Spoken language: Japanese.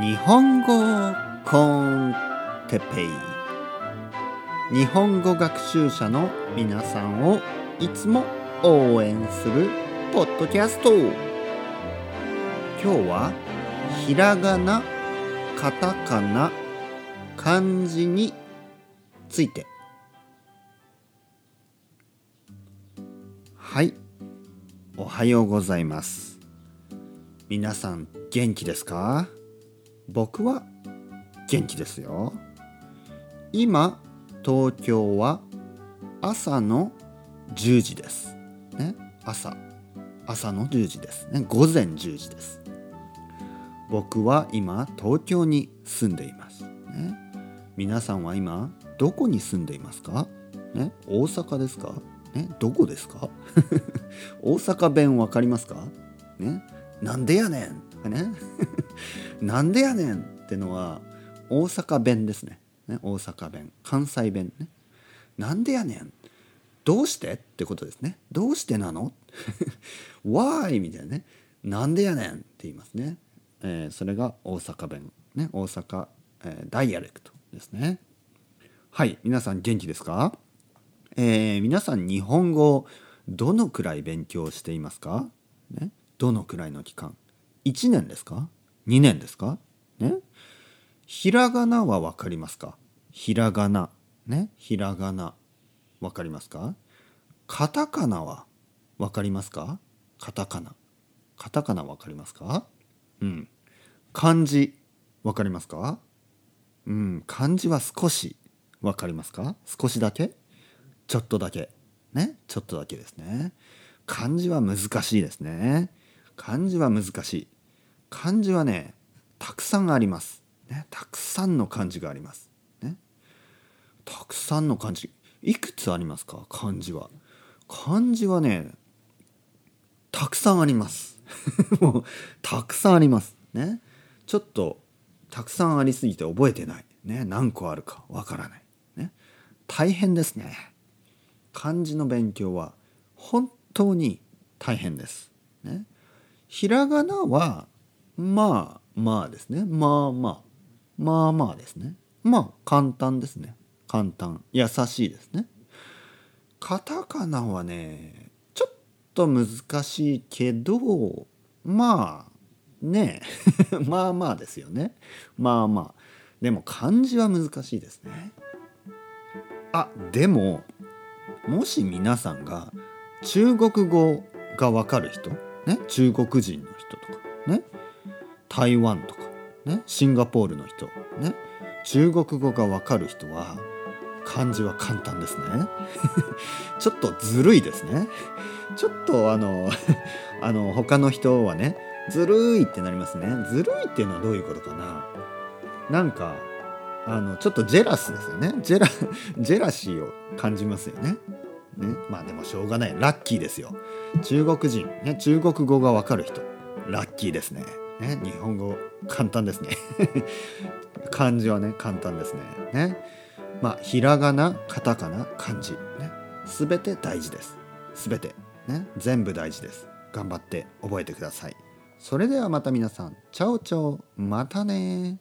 日本語コンテペイ。日本語学習者の皆さんをいつも応援するポッドキャスト。今日はひらがなカタカナ漢字について。はい。おはようございます。皆さん元気ですか？僕は元気ですよ。今東京は朝の10時です。ね朝。朝の10時ですね。午前10時です。僕は今東京に住んでいます、ね、皆さんは今どこに住んでいますか、ね、大阪ですか、ね、どこですか？大阪弁わかりますか、ね、なんでやねん。とかね。なんでやねんってのは大阪弁ですね。ね大阪弁。関西弁ね。なんでやねん。どうしてってことですね。どうしてなの ?Why? みたいなね。なんでやねんって言いますね、えー、それが大阪弁。ね大阪、えー、ダイアレクトですね。はい皆さん元気ですか？えー、皆さん日本語どのくらい勉強していますか、ね、どのくらいの期間？1年ですか？2年ですか？ね？ひらがなは分かりますか？ひらがな。ね？ひらがな。分かりますか？カタカナは分かりますか？カタカナ。カタカナ分かりますか？うん。漢字分かりますか？うん。漢字は少し分かりますか？少しだけ？ちょっとだけ。ね？ちょっとだけですね。漢字は難しいですね。漢字は難しい。漢字はねたくさんあります、ね、たくさんの漢字があります、ね、たくさんの漢字いくつありますか？漢字は。漢字はねたくさんあります。もうたくさんあります。ね。ちょっとたくさんありすぎて覚えてない。ね。何個あるかわからない。ね。大変ですね。漢字の勉強は本当に大変です。ね、ひらがなはまあまあですね。まあまあ。まあまあですね。まあ簡単ですね。簡単。優しいですね。カタカナはねちょっと難しいけどまあね。まあまあですよね。まあまあ。でも漢字は難しいですね。あでももし皆さんが中国語がわかる人、ね、中国人の人とかね。台湾とかね。シンガポールの人ね。中国語がわかる人は漢字は簡単ですね。ちょっとずるいですね。ちょっとあの あの他の人はねずるいってなりますね。ずるいっていうのはどういうことかな。なんかあのちょっとジェラスですよね。ジェラ ジェラシーを感じますよね。ね。まあでもしょうがない。ラッキーですよ。中国人、ね、中国語がわかる人。ラッキーですね。ね日本語簡単ですね。漢字はね簡単ですね。ねまあひらがなカタカナ漢字ね全て大事です。全てね全部大事です。頑張って覚えてください。それではまた皆さんチャオチャオまたね